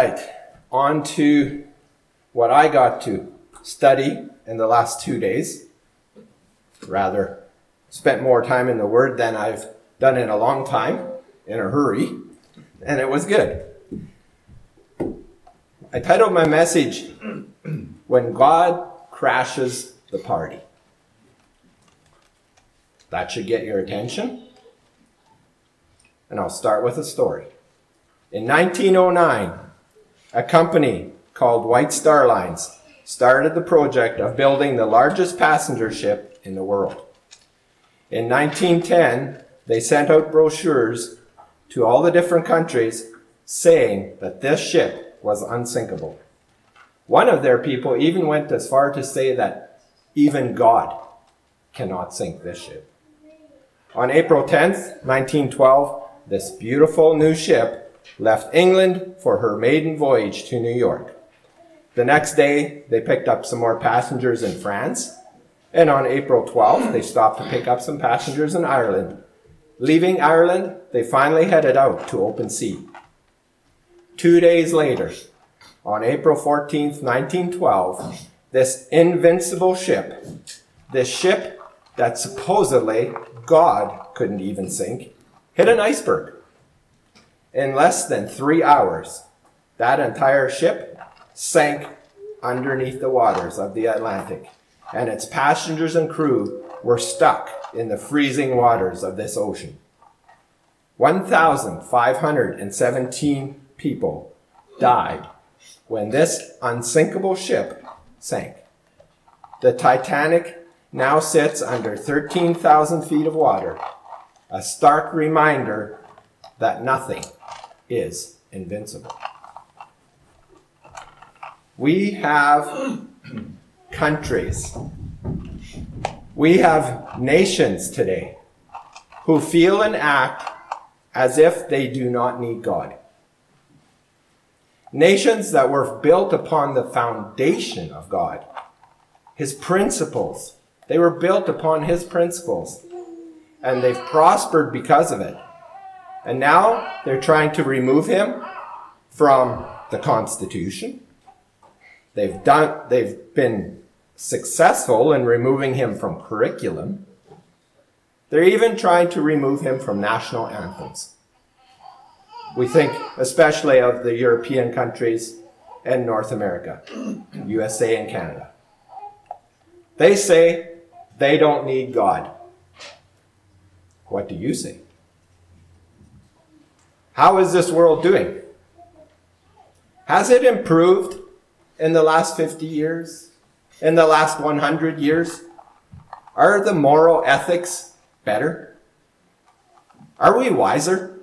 right, on to what I got to study in the last two days. Rather, spent more time in the Word than I've done in a long time, in a hurry, and it was good. I titled my message, When God Crashes the Party. That should get your attention. And I'll start with a story. In 1909, a company called White Star Lines started the project of building the largest passenger ship in the world. In 1910, they sent out brochures to all the different countries saying that this ship was unsinkable. One of their people even went as far to say that even God cannot sink this ship. On April 10th, 1912, this beautiful new ship left England for her maiden voyage to New York. The next day, they picked up some more passengers in France, and on April 12th, they stopped to pick up some passengers in Ireland. Leaving Ireland, they finally headed out to open sea. Two days later, on April 14th, 1912, this invincible ship, this ship that supposedly God couldn't even sink, hit an iceberg. In less than three hours, that entire ship sank underneath the waters of the Atlantic, and its passengers and crew were stuck in the freezing waters of this ocean. 1,517 people died when this unsinkable ship sank. The Titanic now sits under 13,000 feet of water, a stark reminder that nothing is invincible. We have countries, we have nations today who feel and act as if they do not need God. Nations that were built upon the foundation of God, His principles. They were built upon His principles, and they've prospered because of it. And now they're trying to remove him from the Constitution. They've done, they've been successful in removing him from curriculum. They're even trying to remove him from national anthems. We think especially of the European countries and North America, USA and Canada. They say they don't need God. What do you say? How is this world doing? Has it improved in the last 50 years? In the last 100 years? Are the moral ethics better? Are we wiser?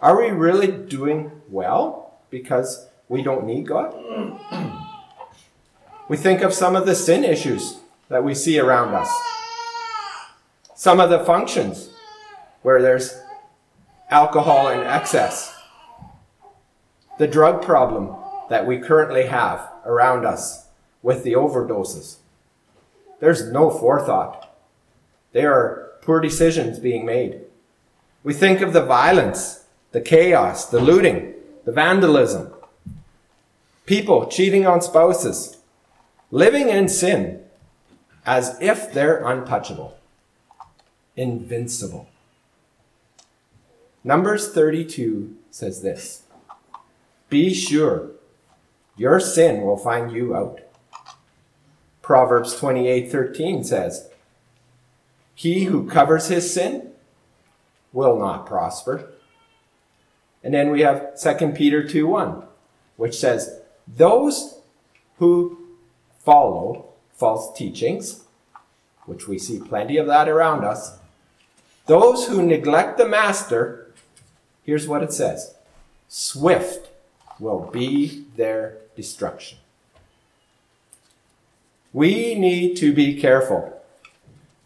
Are we really doing well because we don't need God? We think of some of the sin issues that we see around us. Some of the functions where there's alcohol in excess, the drug problem that we currently have around us with the overdoses. There's no forethought. There are poor decisions being made. We think of the violence, the chaos, the looting, the vandalism, people cheating on spouses, living in sin as if they're untouchable, invincible. Numbers 32 says this Be sure your sin will find you out. Proverbs 28:13 says, He who covers his sin will not prosper. And then we have 2 Peter 2:1, which says, Those who follow false teachings, which we see plenty of that around us, those who neglect the master Here's what it says Swift will be their destruction. We need to be careful.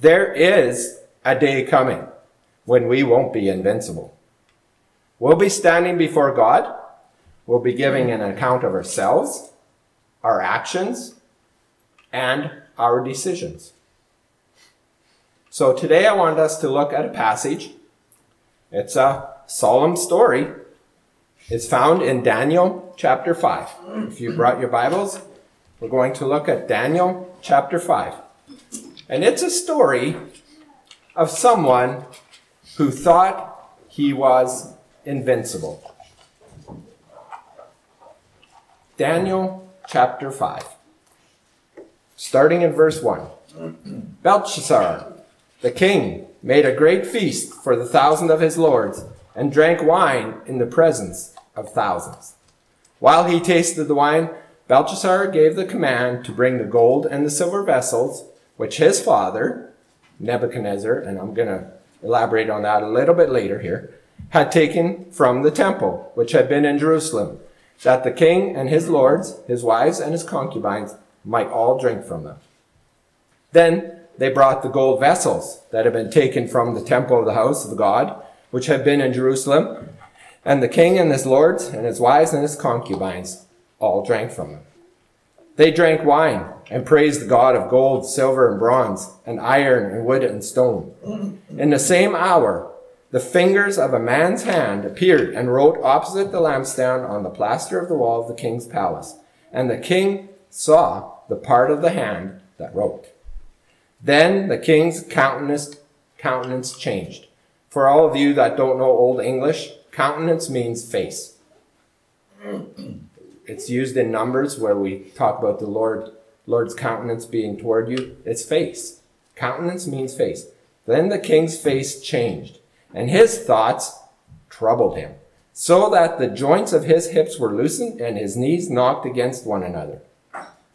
There is a day coming when we won't be invincible. We'll be standing before God. We'll be giving an account of ourselves, our actions, and our decisions. So today I want us to look at a passage. It's a solemn story, is found in Daniel chapter 5. If you brought your Bibles, we're going to look at Daniel chapter 5. And it's a story of someone who thought he was invincible. Daniel chapter 5. Starting in verse 1. Belshazzar, the king, made a great feast for the thousand of his lords and drank wine in the presence of thousands. While he tasted the wine, Belshazzar gave the command to bring the gold and the silver vessels, which his father, Nebuchadnezzar, and I'm going to elaborate on that a little bit later here, had taken from the temple, which had been in Jerusalem, that the king and his lords, his wives, and his concubines might all drink from them. Then they brought the gold vessels that had been taken from the temple of the house of God, which had been in Jerusalem, and the king and his lords and his wives and his concubines all drank from them. They drank wine and praised the God of gold, silver, and bronze, and iron, and wood, and stone. In the same hour, the fingers of a man's hand appeared and wrote opposite the lampstand on the plaster of the wall of the king's palace. And the king saw the part of the hand that wrote. Then the king's countenance, countenance changed. For all of you that don't know Old English, countenance means face. It's used in Numbers where we talk about the Lord, Lord's countenance being toward you. It's face. Countenance means face. Then the king's face changed, and his thoughts troubled him, so that the joints of his hips were loosened and his knees knocked against one another.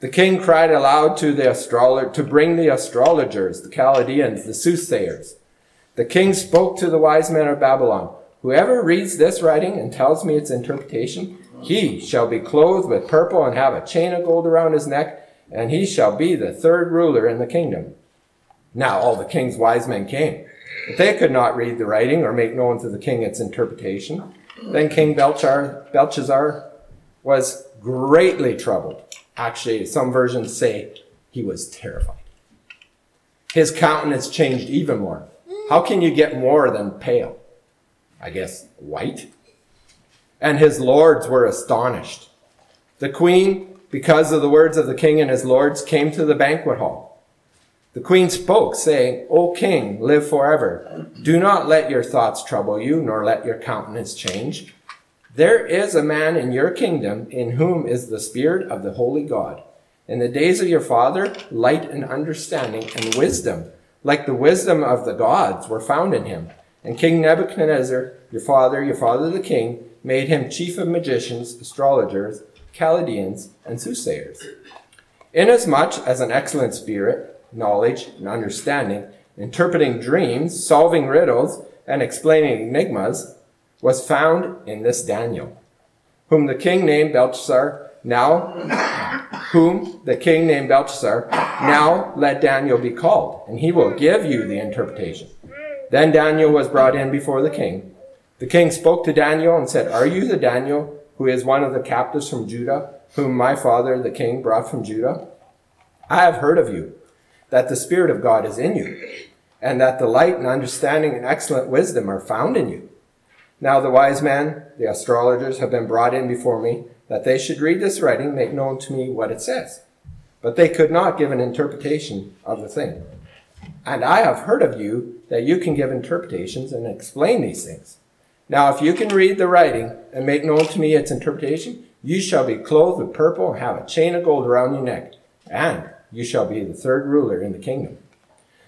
The king cried aloud to the astrologer to bring the astrologers, the Chaldeans, the soothsayers. The king spoke to the wise men of Babylon. Whoever reads this writing and tells me its interpretation, he shall be clothed with purple and have a chain of gold around his neck, and he shall be the third ruler in the kingdom. Now all the king's wise men came, but they could not read the writing or make known to the king its interpretation. Then King Belchar, Belshazzar was greatly troubled Actually, some versions say he was terrified. His countenance changed even more. How can you get more than pale? I guess white. And his lords were astonished. The queen, because of the words of the king and his lords, came to the banquet hall. The queen spoke, saying, O king, live forever. Do not let your thoughts trouble you, nor let your countenance change. There is a man in your kingdom in whom is the Spirit of the Holy God. In the days of your father, light and understanding and wisdom, like the wisdom of the gods, were found in him. And King Nebuchadnezzar, your father, your father the king, made him chief of magicians, astrologers, Chaldeans, and soothsayers. Inasmuch as an excellent spirit, knowledge, and understanding, interpreting dreams, solving riddles, and explaining enigmas, was found in this Daniel, whom the king named Belshazzar. Now, whom the king named Belshazzar. Now let Daniel be called, and he will give you the interpretation. Then Daniel was brought in before the king. The king spoke to Daniel and said, Are you the Daniel who is one of the captives from Judah, whom my father the king brought from Judah? I have heard of you, that the Spirit of God is in you, and that the light and understanding and excellent wisdom are found in you. Now the wise men, the astrologers, have been brought in before me, that they should read this writing, make known to me what it says. But they could not give an interpretation of the thing. And I have heard of you that you can give interpretations and explain these things. Now, if you can read the writing and make known to me its interpretation, you shall be clothed with purple and have a chain of gold around your neck, and you shall be the third ruler in the kingdom.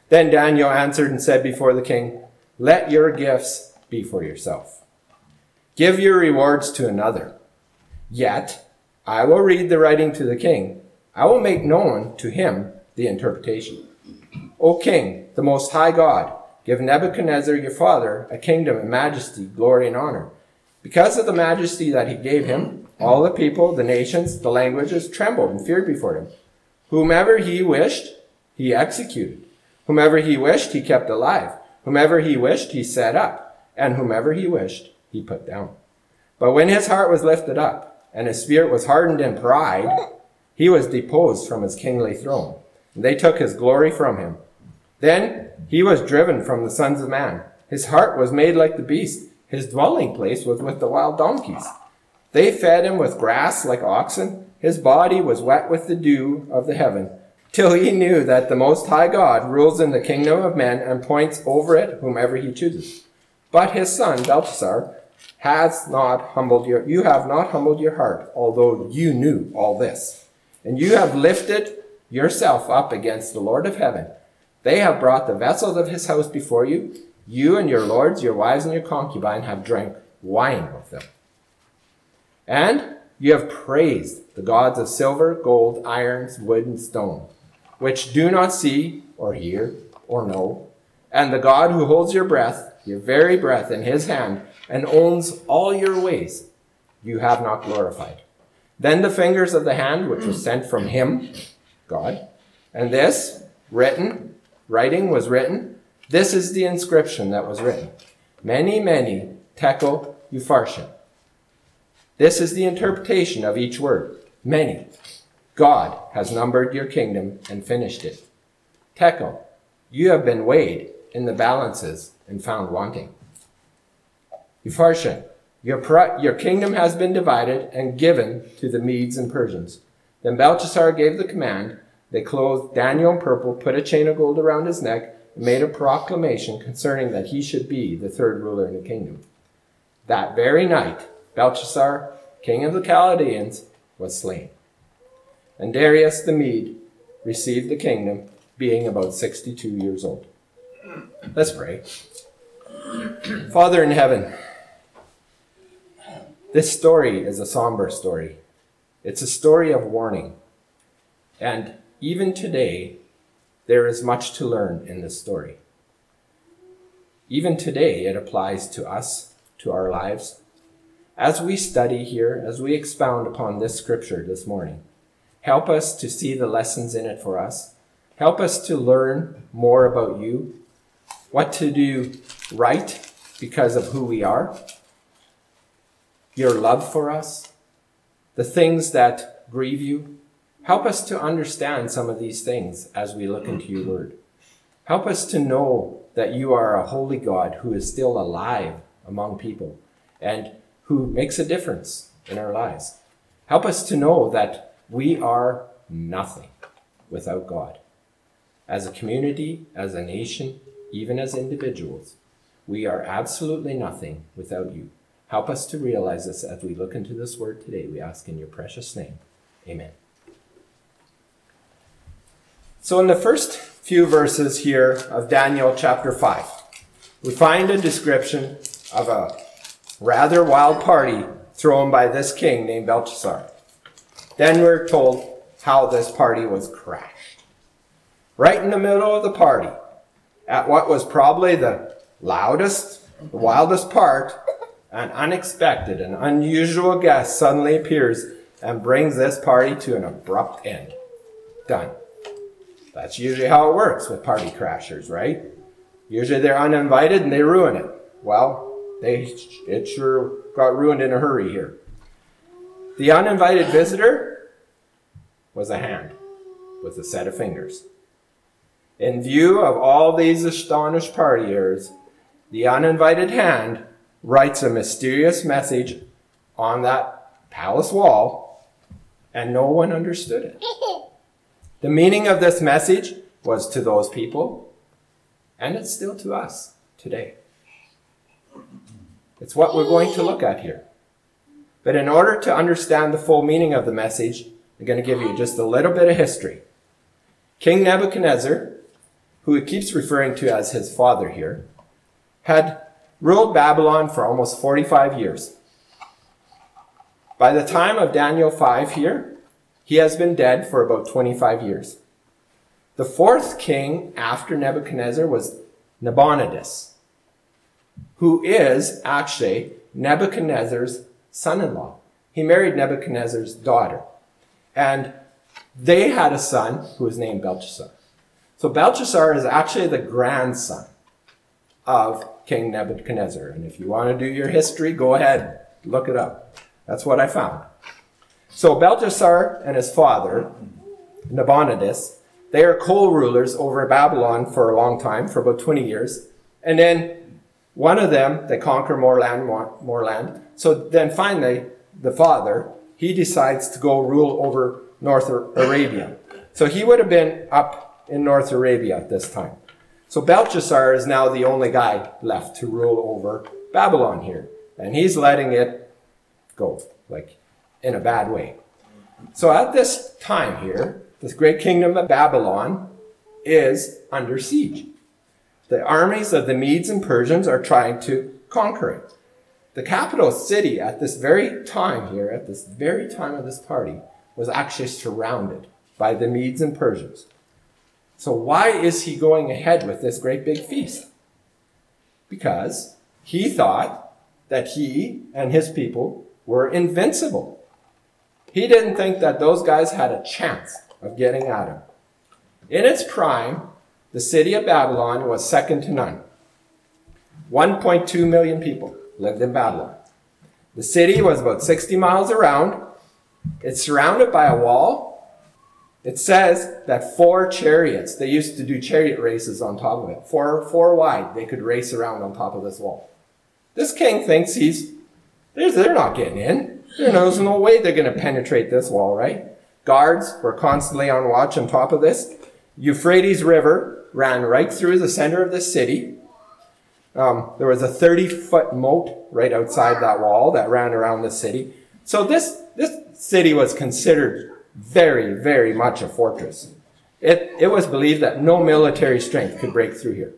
Then Daniel answered and said before the king, Let your gifts be for yourself Give your rewards to another. Yet I will read the writing to the king. I will make known to him the interpretation. O king, the most high God, give Nebuchadnezzar your father a kingdom and majesty, glory and honor. Because of the majesty that he gave him, all the people, the nations, the languages trembled and feared before him. Whomever he wished, he executed. Whomever he wished, he kept alive. Whomever he wished, he set up. And whomever he wished, he put down. But when his heart was lifted up, and his spirit was hardened in pride, he was deposed from his kingly throne. And they took his glory from him. Then he was driven from the sons of man. His heart was made like the beast. His dwelling place was with the wild donkeys. They fed him with grass like oxen. His body was wet with the dew of the heaven, till he knew that the Most High God rules in the kingdom of men and points over it whomever he chooses. But his son, Belteshazzar, has not humbled your, you have not humbled your heart, although you knew all this. And you have lifted yourself up against the Lord of heaven. They have brought the vessels of his house before you. You and your lords, your wives, and your concubine have drank wine with them. And you have praised the gods of silver, gold, irons, wood, and stone, which do not see, or hear, or know, and the God who holds your breath, your very breath, in his hand, and owns all your ways, you have not glorified. Then the fingers of the hand, which was sent from him, God, and this, written, writing was written, this is the inscription that was written. Mene, mene, tekel upharsin. This is the interpretation of each word. Mene. God has numbered your kingdom and finished it. Tekel, you have been weighed in the balances and found wanting. Upharsin, your, your kingdom has been divided and given to the Medes and Persians. Then Belshazzar gave the command. They clothed Daniel in purple, put a chain of gold around his neck, and made a proclamation concerning that he should be the third ruler in the kingdom. That very night, Belshazzar, king of the Chaldeans, was slain. And Darius the Mede received the kingdom, being about 62 years old. Let's pray. Father in heaven, this story is a somber story. It's a story of warning. And even today, there is much to learn in this story. Even today, it applies to us, to our lives. As we study here, as we expound upon this scripture this morning, help us to see the lessons in it for us. Help us to learn more about you, what to do right because of who we are, your love for us, the things that grieve you. Help us to understand some of these things as we look into your word. Help us to know that you are a holy God who is still alive among people and who makes a difference in our lives. Help us to know that we are nothing without God. As a community, as a nation, even as individuals, we are absolutely nothing without you. Help us to realize this as we look into this word today. We ask in your precious name. Amen. So, in the first few verses here of Daniel chapter 5, we find a description of a rather wild party thrown by this king named Belteshazzar. Then we're told how this party was crashed. Right in the middle of the party, at what was probably the loudest, the wildest part, an unexpected and unusual guest suddenly appears and brings this party to an abrupt end. Done. That's usually how it works with party crashers, right? Usually they're uninvited and they ruin it. Well, they it sure got ruined in a hurry here. The uninvited visitor was a hand with a set of fingers. In view of all these astonished partiers, the uninvited hand writes a mysterious message on that palace wall, and no one understood it. The meaning of this message was to those people, and it's still to us today. It's what we're going to look at here. But in order to understand the full meaning of the message, I'm going to give you just a little bit of history. King Nebuchadnezzar, who he keeps referring to as his father here, had ruled Babylon for almost 45 years. By the time of Daniel 5 here, he has been dead for about 25 years. The fourth king after Nebuchadnezzar was Nabonidus, who is actually Nebuchadnezzar's son in law. He married Nebuchadnezzar's daughter. And they had a son who was named Belshazzar. So Belshazzar is actually the grandson of King Nebuchadnezzar. And if you want to do your history, go ahead, look it up. That's what I found. So Belteshazzar and his father, Nabonidus, they are co-rulers over Babylon for a long time, for about 20 years. And then one of them, they conquer more land, more, more land. So then finally, the father, he decides to go rule over North Arabia. So he would have been up in North Arabia at this time. So Belshazzar is now the only guy left to rule over Babylon here. And he's letting it go, like in a bad way. So at this time here, this great kingdom of Babylon is under siege. The armies of the Medes and Persians are trying to conquer it. The capital city at this very time here, at this very time of this party, was actually surrounded by the Medes and Persians. So why is he going ahead with this great big feast? Because he thought that he and his people were invincible. He didn't think that those guys had a chance of getting at him. In its prime, the city of Babylon was second to none. 1.2 million people lived in Babylon. The city was about 60 miles around. It's surrounded by a wall. It says that four chariots, they used to do chariot races on top of it. Four, four wide, they could race around on top of this wall. This king thinks he's, they're not getting in. There's no way they're going to penetrate this wall, right? Guards were constantly on watch on top of this. Euphrates River ran right through the center of the city. Um, there was a 30 foot moat right outside that wall that ran around the city. So this, this city was considered very, very much a fortress. It, it was believed that no military strength could break through here.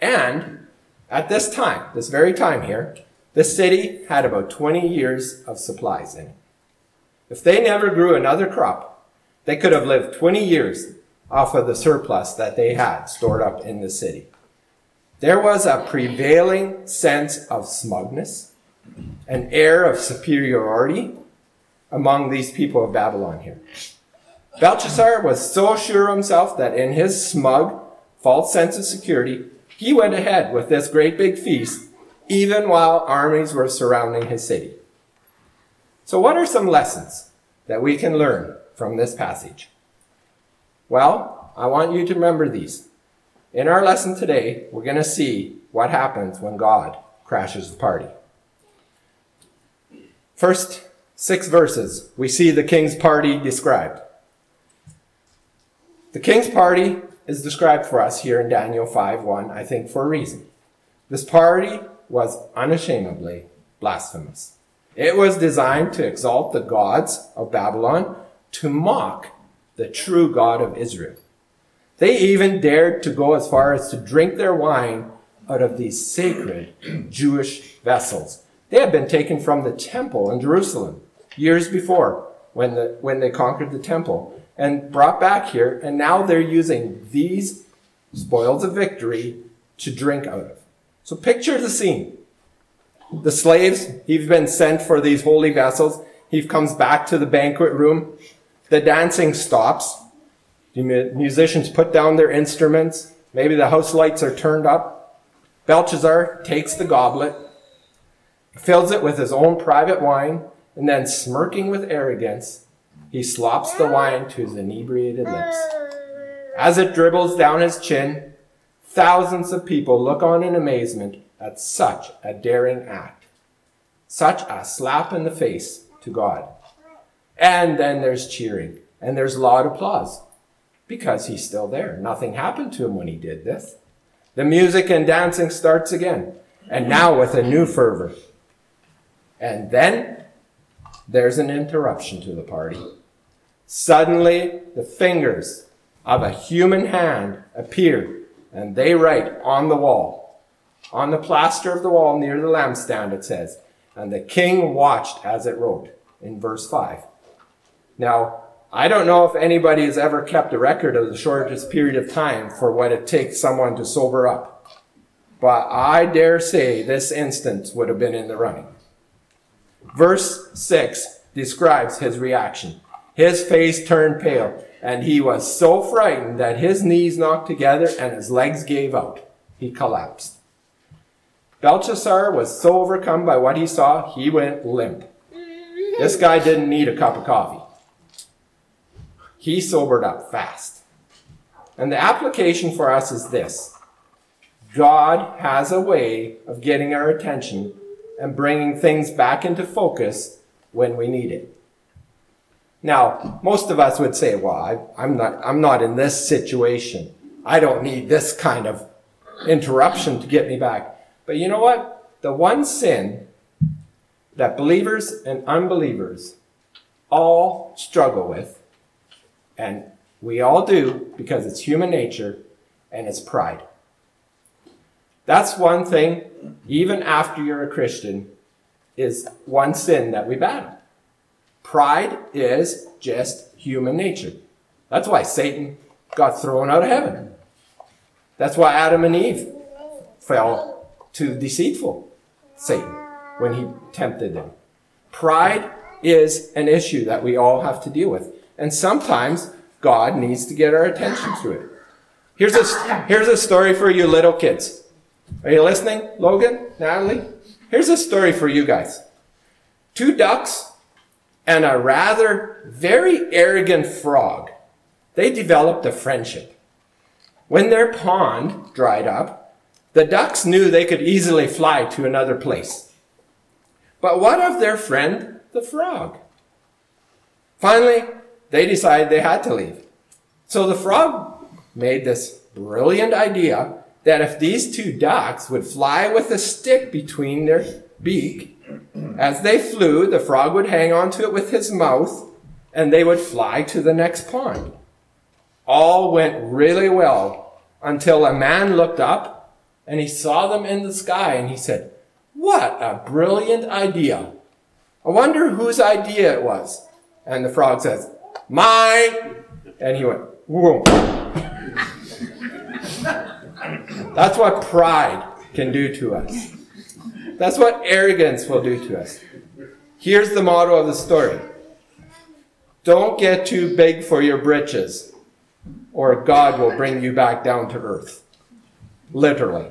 And at this time, this very time here, the city had about 20 years of supplies in it. If they never grew another crop, they could have lived 20 years off of the surplus that they had stored up in the city. There was a prevailing sense of smugness, an air of superiority among these people of Babylon here. Belshazzar was so sure of himself that in his smug, false sense of security, he went ahead with this great big feast, even while armies were surrounding his city. So, what are some lessons that we can learn from this passage? Well, I want you to remember these. In our lesson today, we're going to see what happens when God crashes the party. First six verses, we see the king's party described. The king's party is described for us here in Daniel 5 1, I think, for a reason. This party was unashamedly blasphemous. It was designed to exalt the gods of Babylon, to mock the true God of Israel. They even dared to go as far as to drink their wine out of these sacred Jewish vessels. They had been taken from the temple in Jerusalem years before when, the, when they conquered the temple and brought back here, and now they're using these spoils of victory to drink out of. So picture the scene. The slaves, he's been sent for these holy vessels. He comes back to the banquet room. The dancing stops. The musicians put down their instruments. Maybe the house lights are turned up. Belshazzar takes the goblet, fills it with his own private wine, and then smirking with arrogance, he slops the wine to his inebriated lips. As it dribbles down his chin, thousands of people look on in amazement at such a daring act, such a slap in the face to God. And then there's cheering, and there's loud applause because he's still there. Nothing happened to him when he did this. The music and dancing starts again, and now with a new fervor. And then there's an interruption to the party. Suddenly, the fingers of a human hand appear, and they write on the wall. On the plaster of the wall near the lampstand, it says, And the king watched as it wrote, in verse 5. Now, I don't know if anybody has ever kept a record of the shortest period of time for what it takes someone to sober up. But I dare say this instance would have been in the running. Verse 6 describes his reaction. His face turned pale, and he was so frightened that his knees knocked together and his legs gave out. He collapsed. Belshazzar was so overcome by what he saw, he went limp. This guy didn't need a cup of coffee. He sobered up fast. And the application for us is this God has a way of getting our attention and bringing things back into focus when we need it. Now, most of us would say, well, I, am not, I'm not in this situation. I don't need this kind of interruption to get me back. But you know what? The one sin that believers and unbelievers all struggle with, and we all do because it's human nature, and it's pride. That's one thing, even after you're a Christian, is one sin that we battle. Pride is just human nature. That's why Satan got thrown out of heaven. That's why Adam and Eve fell to deceitful Satan when he tempted them. Pride is an issue that we all have to deal with. And sometimes God needs to get our attention to it. Here's a, here's a story for you little kids. Are you listening, Logan, Natalie? Here's a story for you guys. Two ducks and a rather very arrogant frog. They developed a friendship. When their pond dried up, the ducks knew they could easily fly to another place. But what of their friend, the frog? Finally, they decided they had to leave. So the frog made this brilliant idea that if these two ducks would fly with a stick between their beak, as they flew, the frog would hang onto it with his mouth and they would fly to the next pond. All went really well until a man looked up and he saw them in the sky and he said, What a brilliant idea! I wonder whose idea it was. And the frog says, Mine! And he went, Whoa. That's what pride can do to us. That's what arrogance will do to us. Here's the motto of the story Don't get too big for your britches, or God will bring you back down to earth. Literally.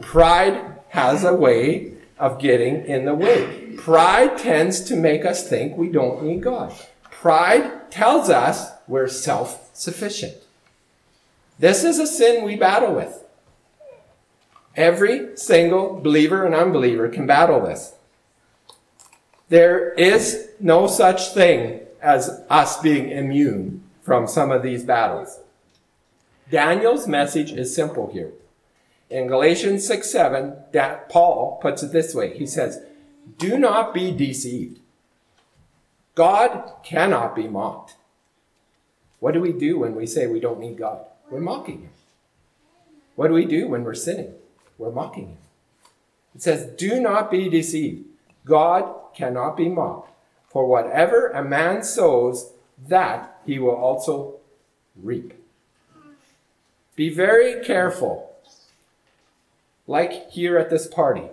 Pride has a way of getting in the way. Pride tends to make us think we don't need God. Pride tells us we're self sufficient. This is a sin we battle with. Every single believer and unbeliever can battle this. There is no such thing as us being immune from some of these battles. Daniel's message is simple here. In Galatians 6 7, Paul puts it this way He says, Do not be deceived. God cannot be mocked. What do we do when we say we don't need God? We're mocking Him. What do we do when we're sinning? We're mocking Him. It says, Do not be deceived. God cannot be mocked. For whatever a man sows, that he will also reap. Be very careful, like here at this party.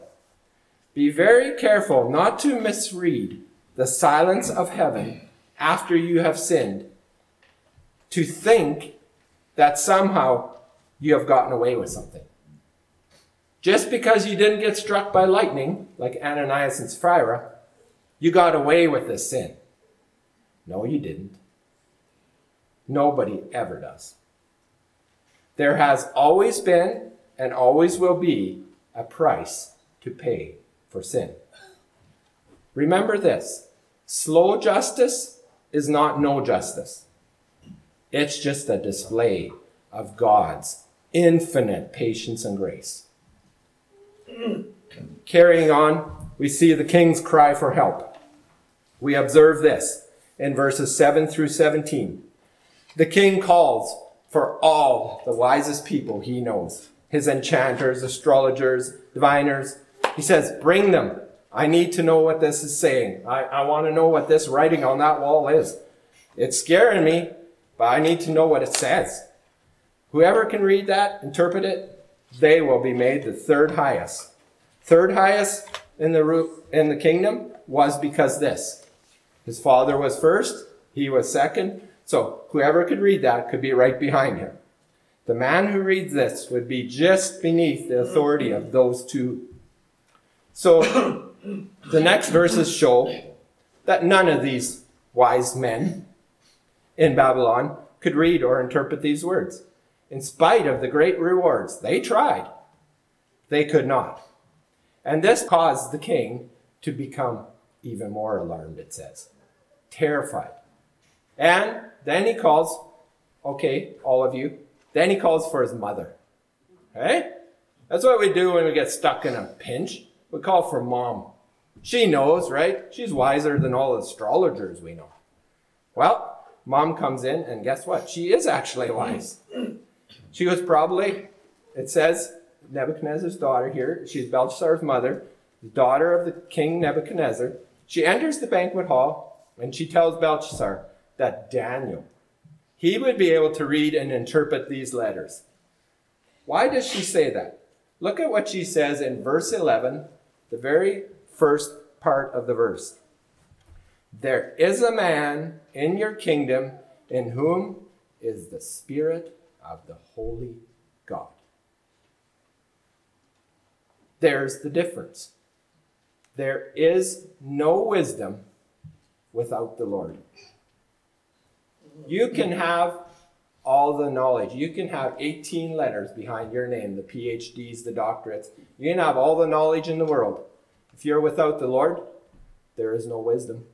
Be very careful not to misread the silence of heaven after you have sinned, to think that somehow you have gotten away with something. Just because you didn't get struck by lightning, like Ananias and Sapphira, you got away with this sin. No, you didn't. Nobody ever does. There has always been and always will be a price to pay for sin. Remember this slow justice is not no justice, it's just a display of God's infinite patience and grace. Carrying on, we see the king's cry for help. We observe this in verses 7 through 17. The king calls for all the wisest people he knows his enchanters, astrologers, diviners. He says, Bring them. I need to know what this is saying. I, I want to know what this writing on that wall is. It's scaring me, but I need to know what it says. Whoever can read that, interpret it, they will be made the third highest. Third highest in the in the kingdom was because this. His father was first, he was second. So whoever could read that could be right behind him. The man who reads this would be just beneath the authority of those two. So the next verses show that none of these wise men in Babylon could read or interpret these words. In spite of the great rewards, they tried. They could not. And this caused the king to become even more alarmed, it says, terrified. And then he calls, okay, all of you, then he calls for his mother. Okay? That's what we do when we get stuck in a pinch. We call for mom. She knows, right? She's wiser than all astrologers we know. Well, mom comes in, and guess what? She is actually wise. She was probably, it says, Nebuchadnezzar's daughter here. She's Belshazzar's mother, the daughter of the king Nebuchadnezzar. She enters the banquet hall, and she tells Belshazzar that Daniel, he would be able to read and interpret these letters. Why does she say that? Look at what she says in verse 11, the very first part of the verse. There is a man in your kingdom in whom is the Spirit of the Holy God. There's the difference. There is no wisdom without the Lord. You can have all the knowledge. You can have 18 letters behind your name, the PhDs, the doctorates. You can have all the knowledge in the world. If you're without the Lord, there is no wisdom.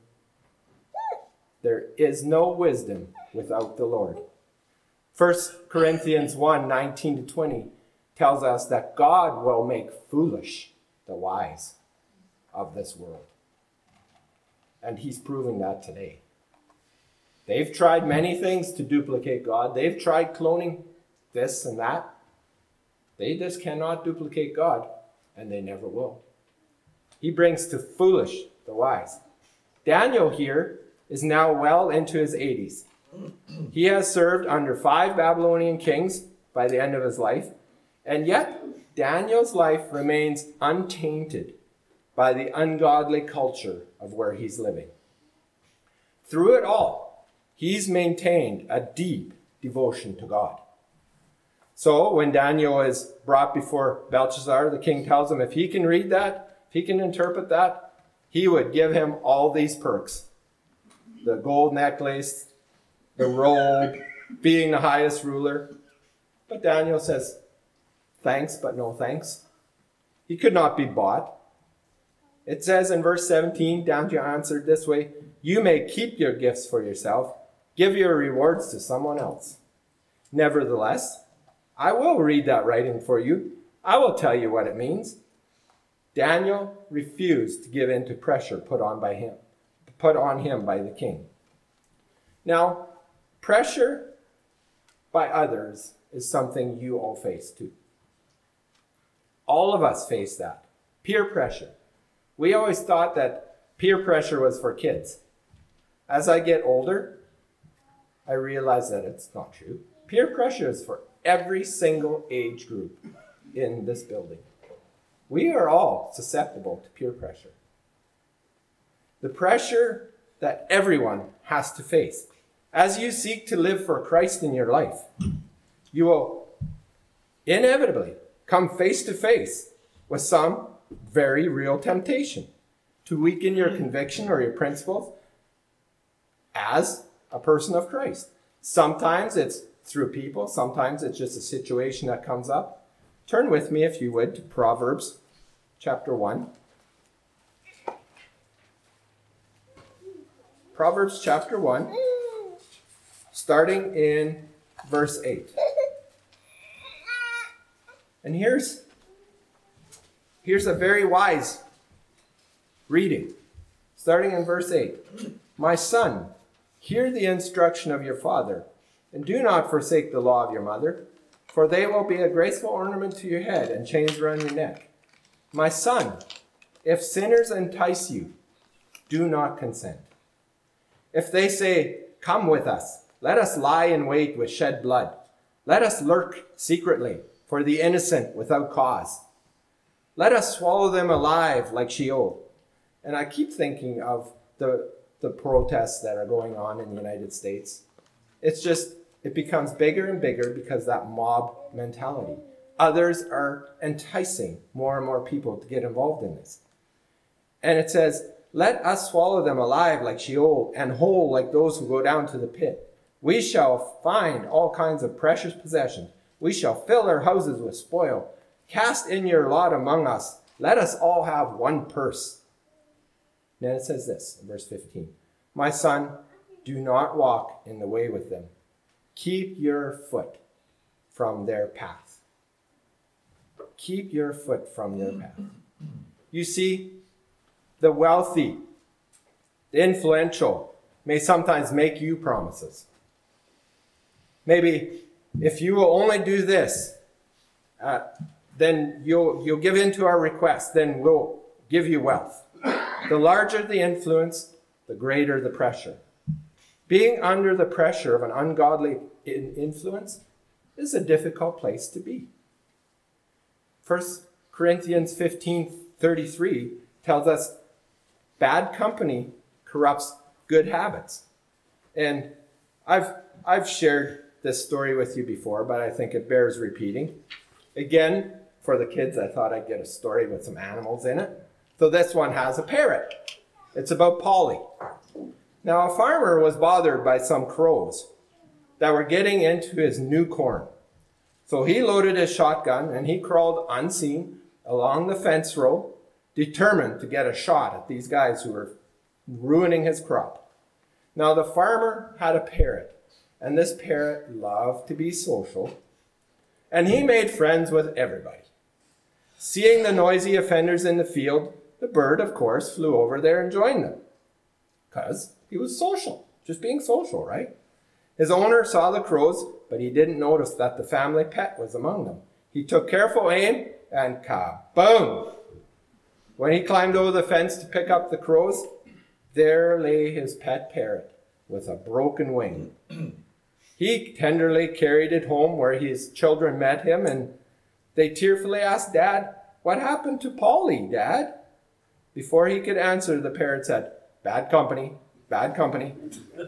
There is no wisdom without the Lord. 1 Corinthians 1 19 to 20 tells us that God will make foolish the wise of this world. And He's proving that today. They've tried many things to duplicate God. They've tried cloning this and that. They just cannot duplicate God, and they never will. He brings to foolish the wise. Daniel here is now well into his 80s. He has served under five Babylonian kings by the end of his life, and yet Daniel's life remains untainted by the ungodly culture of where he's living. Through it all, he's maintained a deep devotion to God. So when Daniel is brought before Belshazzar, the king tells him if he can read that, if he can interpret that, he would give him all these perks the gold necklace, the robe, being the highest ruler. But Daniel says, Thanks, but no thanks. He could not be bought. It says in verse 17, Daniel answered this way You may keep your gifts for yourself Give your rewards to someone else. Nevertheless, I will read that writing for you. I will tell you what it means. Daniel refused to give in to pressure put on by him, put on him by the king. Now, pressure by others is something you all face too. All of us face that. Peer pressure. We always thought that peer pressure was for kids. As I get older, I realize that it's not true. Peer pressure is for every single age group in this building. We are all susceptible to peer pressure. The pressure that everyone has to face. As you seek to live for Christ in your life, you will inevitably come face to face with some very real temptation to weaken your conviction or your principles as a person of Christ. Sometimes it's through people, sometimes it's just a situation that comes up. Turn with me, if you would, to Proverbs chapter 1. Proverbs chapter 1, starting in verse 8. And here's, here's a very wise reading, starting in verse 8. My son, Hear the instruction of your father, and do not forsake the law of your mother, for they will be a graceful ornament to your head and chains around your neck. My son, if sinners entice you, do not consent. If they say, Come with us, let us lie in wait with shed blood. Let us lurk secretly for the innocent without cause. Let us swallow them alive like Sheol. And I keep thinking of the the protests that are going on in the United States. It's just, it becomes bigger and bigger because that mob mentality. Others are enticing more and more people to get involved in this. And it says, Let us swallow them alive like Sheol and whole like those who go down to the pit. We shall find all kinds of precious possessions. We shall fill our houses with spoil. Cast in your lot among us, Let us all have one purse. then it says this in verse 15 My son, do not walk in the way with them. Keep your foot from their path. Keep your foot from their path. You see, the wealthy, the influential, may sometimes make you promises. Maybe if you will only do this, uh, then you'll, you'll give in to our request, then we'll give you wealth. The larger the influence, the greater the pressure. Being under the pressure of an ungodly influence is a difficult place to be. 1 Corinthians 15:33 tells us bad company corrupts good habits. And I've I've shared this story with you before, but I think it bears repeating. Again, for the kids, I thought I'd get a story with some animals in it. So this one has a parrot. It's about Polly. Now, a farmer was bothered by some crows that were getting into his new corn. So he loaded his shotgun and he crawled unseen along the fence row, determined to get a shot at these guys who were ruining his crop. Now, the farmer had a parrot, and this parrot loved to be social, and he made friends with everybody. Seeing the noisy offenders in the field, the bird, of course, flew over there and joined them. Because he was social, just being social, right? His owner saw the crows, but he didn't notice that the family pet was among them. He took careful aim and kaboom! When he climbed over the fence to pick up the crows, there lay his pet parrot with a broken wing. he tenderly carried it home where his children met him, and they tearfully asked Dad, What happened to Polly, Dad? Before he could answer, the parrot said, Bad company, bad company.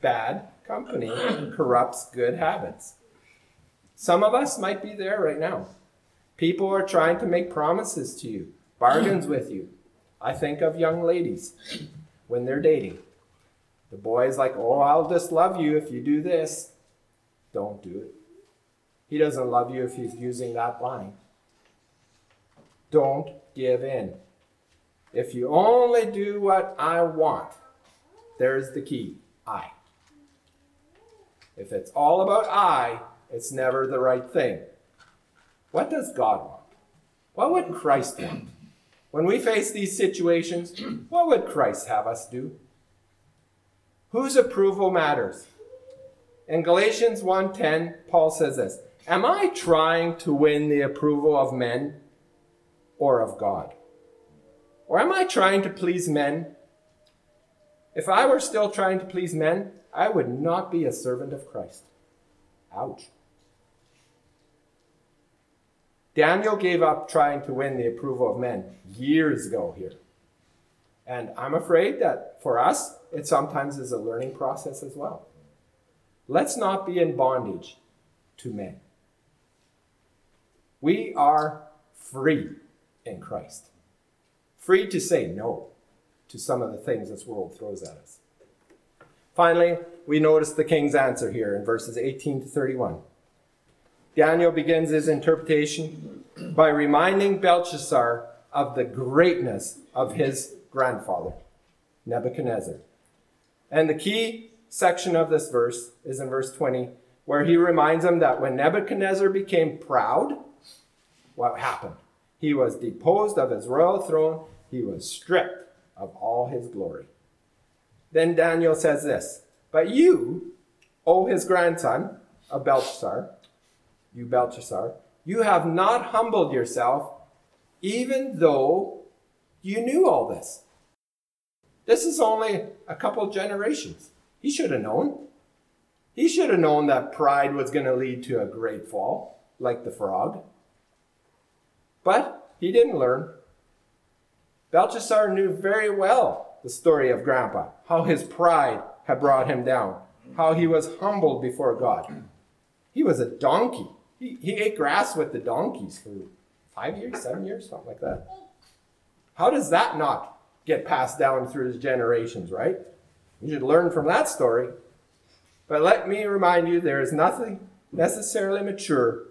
bad company corrupts good habits. Some of us might be there right now. People are trying to make promises to you, bargains with you. I think of young ladies when they're dating. The boy's like, Oh, I'll just love you if you do this. Don't do it. He doesn't love you if he's using that line. Don't give in. If you only do what I want, there's the key I. If it's all about I, it's never the right thing. What does God want? What would Christ want? When we face these situations, what would Christ have us do? Whose approval matters? In Galatians 1:10, Paul says this, "Am I trying to win the approval of men or of God? Or am I trying to please men? If I were still trying to please men, I would not be a servant of Christ." Ouch. Daniel gave up trying to win the approval of men years ago here. And I'm afraid that for us, it sometimes is a learning process as well. Let's not be in bondage to men. We are free in Christ, free to say no to some of the things this world throws at us. Finally, we notice the king's answer here in verses 18 to 31. Daniel begins his interpretation by reminding Belshazzar of the greatness of his grandfather, Nebuchadnezzar. And the key section of this verse is in verse 20, where he reminds him that when Nebuchadnezzar became proud, what happened? He was deposed of his royal throne, he was stripped of all his glory. Then Daniel says this But you, O his grandson of Belshazzar, you Belshazzar, you have not humbled yourself, even though you knew all this. This is only a couple generations. He should have known. He should have known that pride was going to lead to a great fall, like the frog. But he didn't learn. Belshazzar knew very well the story of Grandpa, how his pride had brought him down, how he was humbled before God. He was a donkey. He, he ate grass with the donkeys for five years, seven years, something like that. How does that not get passed down through his generations, right? You should learn from that story. But let me remind you there is nothing necessarily mature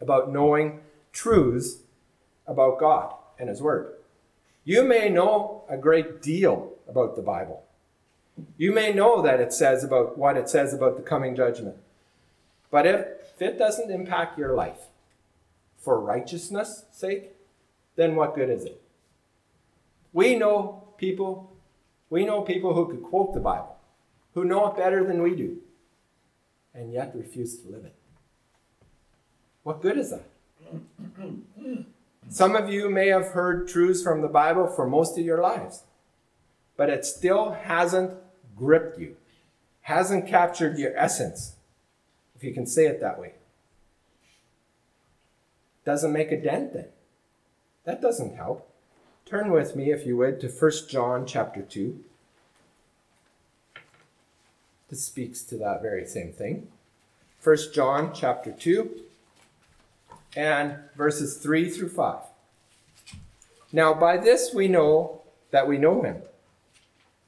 about knowing truths about God and His Word. You may know a great deal about the Bible. You may know that it says about what it says about the coming judgment. But if it doesn't impact your life for righteousness' sake, then what good is it? We know people, we know people who could quote the Bible, who know it better than we do, and yet refuse to live it. What good is that? Some of you may have heard truths from the Bible for most of your lives, but it still hasn't gripped you, hasn't captured your essence, if you can say it that way. Doesn't make a dent then. That doesn't help. Turn with me, if you would, to 1 John chapter 2. This speaks to that very same thing. 1 John chapter 2 and verses 3 through 5. Now, by this we know that we know him,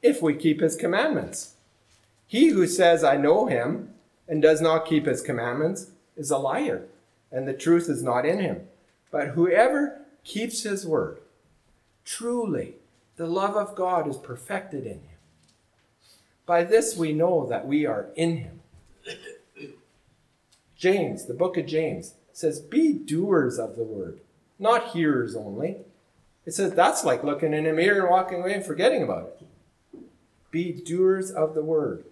if we keep his commandments. He who says, I know him, and does not keep his commandments, is a liar, and the truth is not in him. But whoever keeps his word, truly the love of God is perfected in him. By this we know that we are in him. James, the book of James, says, Be doers of the word, not hearers only. It says that's like looking in a mirror and walking away and forgetting about it. Be doers of the word.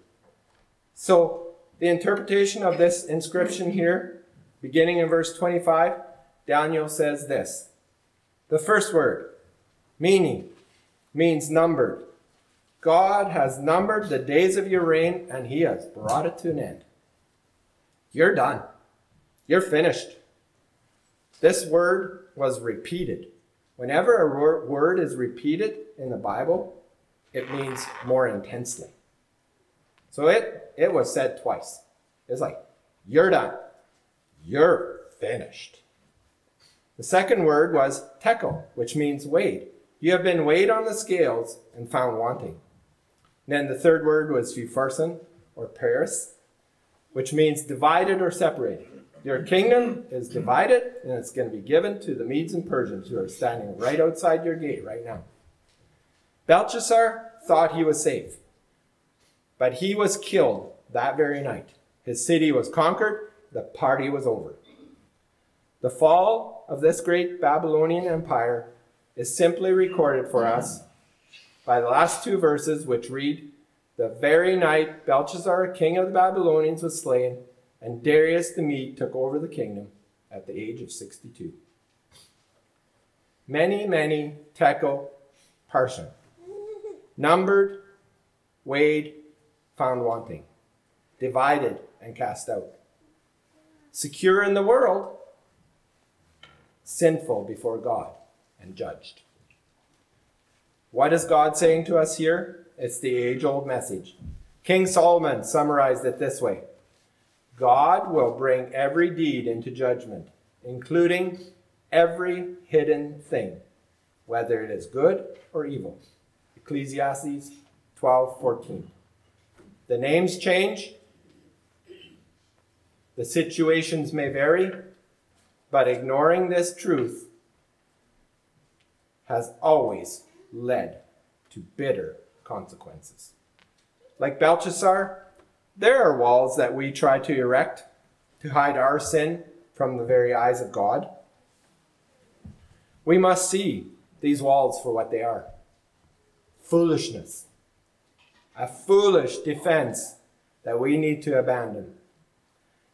So, the interpretation of this inscription here, beginning in verse 25, Daniel says this The first word, meaning, means numbered. God has numbered the days of your reign and he has brought it to an end. You're done. You're finished. This word was repeated. Whenever a word is repeated in the Bible, it means more intensely. So it, it was said twice. It's like, you're done. You're finished. The second word was tekel, which means weighed. You have been weighed on the scales and found wanting. And then the third word was upharsin, or peres, which means divided or separated. Your kingdom is divided, and it's going to be given to the Medes and Persians who are standing right outside your gate right now. Belshazzar thought he was safe, but he was killed that very night. His city was conquered, the party was over. The fall of this great Babylonian empire is simply recorded for us by the last two verses, which read The very night Belshazzar, king of the Babylonians, was slain, and Darius the Mede took over the kingdom at the age of 62. Mene, mene tekel parsin, numbered, weighed, found wanting, divided, and cast out. Secure in the world, sinful before God, and judged. What is God saying to us here? It's the age old message. King Solomon summarized it this way God will bring every deed into judgment, including every hidden thing, whether it is good or evil. Ecclesiastes 12:14. The names change, the situations may vary, but ignoring this truth has always led to bitter consequences. Like Belshazzar, there are walls that we try to erect to hide our sin from the very eyes of God. We must see these walls for what they are foolishness, a foolish defense that we need to abandon.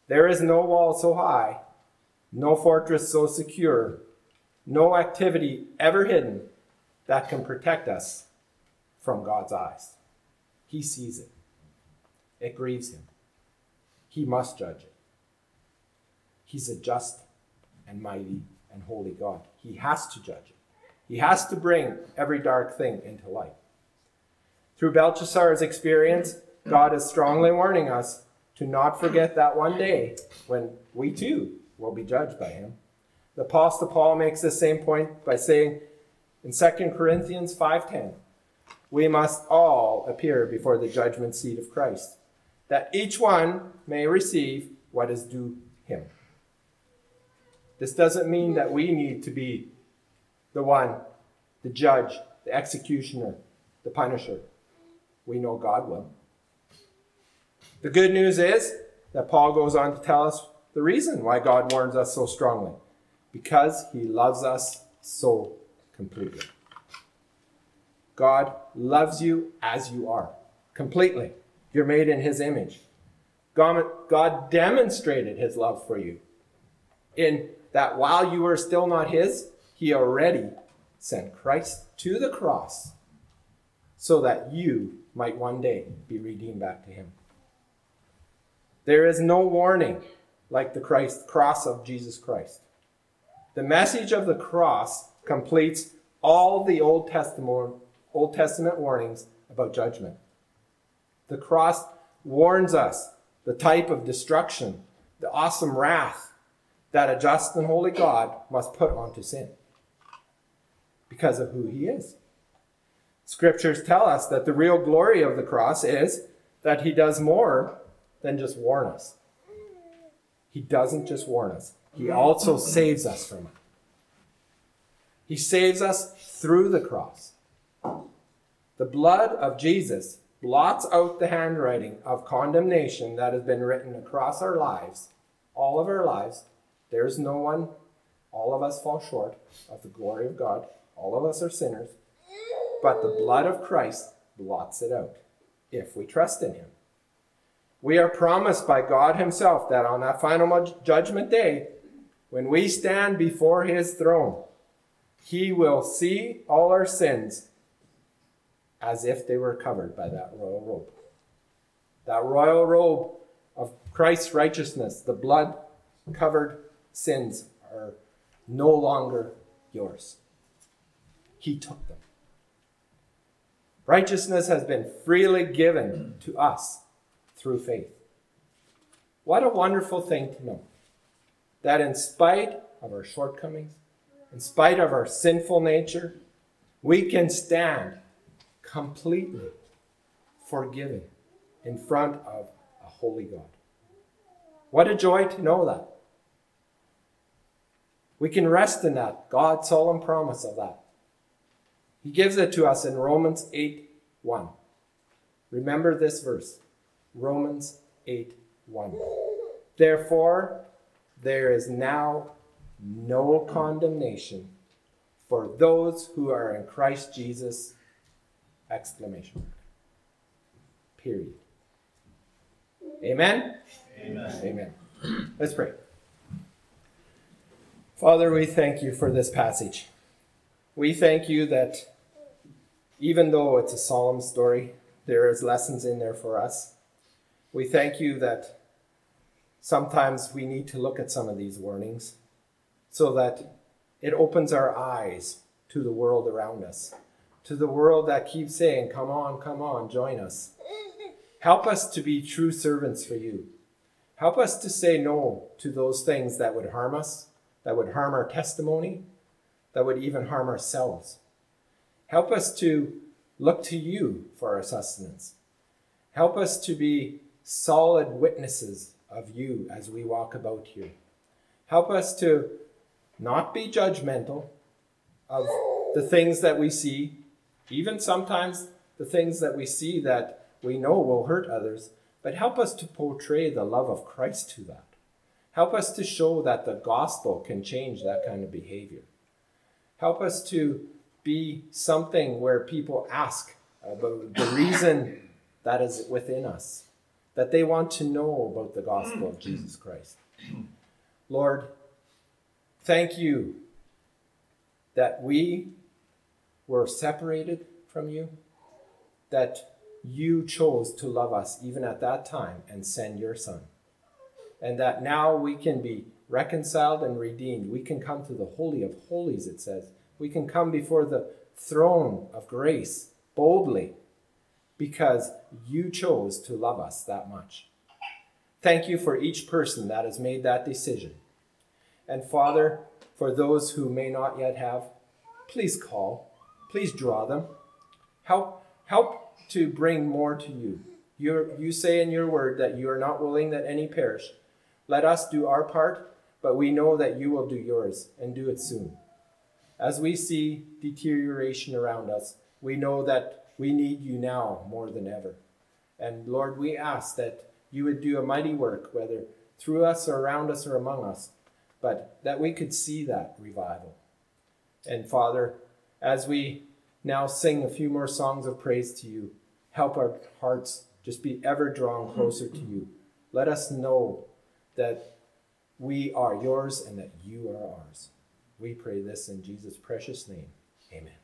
There is no wall so high, no fortress so secure, no activity ever hidden that can protect us from God's eyes. He sees it. It grieves him. He must judge it. He's a just and mighty and holy God. He has to judge it. He has to bring every dark thing into light. Through Belshazzar's experience, God is strongly warning us to not forget that one day when we too will be judged by him. The apostle Paul makes the same point by saying in 2 Corinthians 5:10, we must all appear before the judgment seat of Christ that each one may receive what is due him. This doesn't mean that we need to be the one, the judge, the executioner, the punisher. We know God will. The good news is that Paul goes on to tell us the reason why God warns us so strongly because he loves us so completely. God loves you as you are, completely. You're made in his image. God, demonstrated his love for you in that while you were still not his, he already sent Christ to the cross so that you might one day be redeemed back to him. There is no warning like the Christ, cross of Jesus Christ. The message of the cross completes all the Old Testament, Old Testament warnings about judgment. The cross warns us the type of destruction, the awesome wrath that a just and holy God must put onto sin because of who he is. Scriptures tell us that the real glory of the cross is that he does more than just warn us. He doesn't just warn us, he also saves us from it. He saves us through the cross. The blood of Jesus blots out the handwriting of condemnation that has been written across our lives, all of our lives. There's no one, all of us fall short of the glory of God. All of us are sinners. But the blood of Christ blots it out if we trust in Him. We are promised by God Himself that on that final judgment day, when we stand before His throne, He will see all our sins as if they were covered by that royal robe. That royal robe of Christ's righteousness, the blood covered sins are no longer yours. He took them. Righteousness has been freely given to us through faith. What a wonderful thing to know that in spite of our shortcomings, in spite of our sinful nature, we can stand completely forgiven in front of a holy God. What a joy to know that. We can rest in that, God's solemn promise of that. He gives it to us in Romans 8 1. Remember this verse Romans 8 1. Therefore, there is now no condemnation for those who are in Christ Jesus Exclamation mark. Period. Amen? Amen. Amen. Let's pray. Father, we thank you for this passage. We thank you that even though it's a solemn story, there is lessons in there for us. We thank you that sometimes we need to look at some of these warnings so that it opens our eyes to the world around us to the world that keeps saying, Come on, come on, join us. Help us to be true servants for you. Help us to say no to those things that would harm us, that would harm our testimony, that would even harm ourselves. Help us to look to you for our sustenance. Help us to be solid witnesses of you as we walk about here. Help us to not be judgmental of the things that we see, even sometimes the things that we see that we know will hurt others, but help us to portray the love of Christ to that. Help us to show that the gospel can change that kind of behavior. Help us to be something where people ask about the reason that is within us, that they want to know about the gospel of Jesus Christ. Lord, thank you that we were separated from you, that you chose to love us even at that time and send your Son. And that now we can be reconciled and redeemed. We can come to the Holy of Holies, it says. We can come before the throne of grace boldly because you chose to love us that much. Thank you for each person that has made that decision. And Father, for those who may not yet have, please call Please draw them. Help, help to bring more to you. you you say in your word that you are not willing that any perish. Let us do our part but we know that you will do yours and do it soon. As we see deterioration around us, we know that we need you now more than ever. And Lord, we ask that you would do a mighty work, whether through us or around us or among us, but that we could see that revival. And Father, as we now sing a few more songs of praise to you, help our hearts just be ever drawn closer to you. Let us know that we are yours and that you are ours. We pray this in Jesus' precious name. Amen.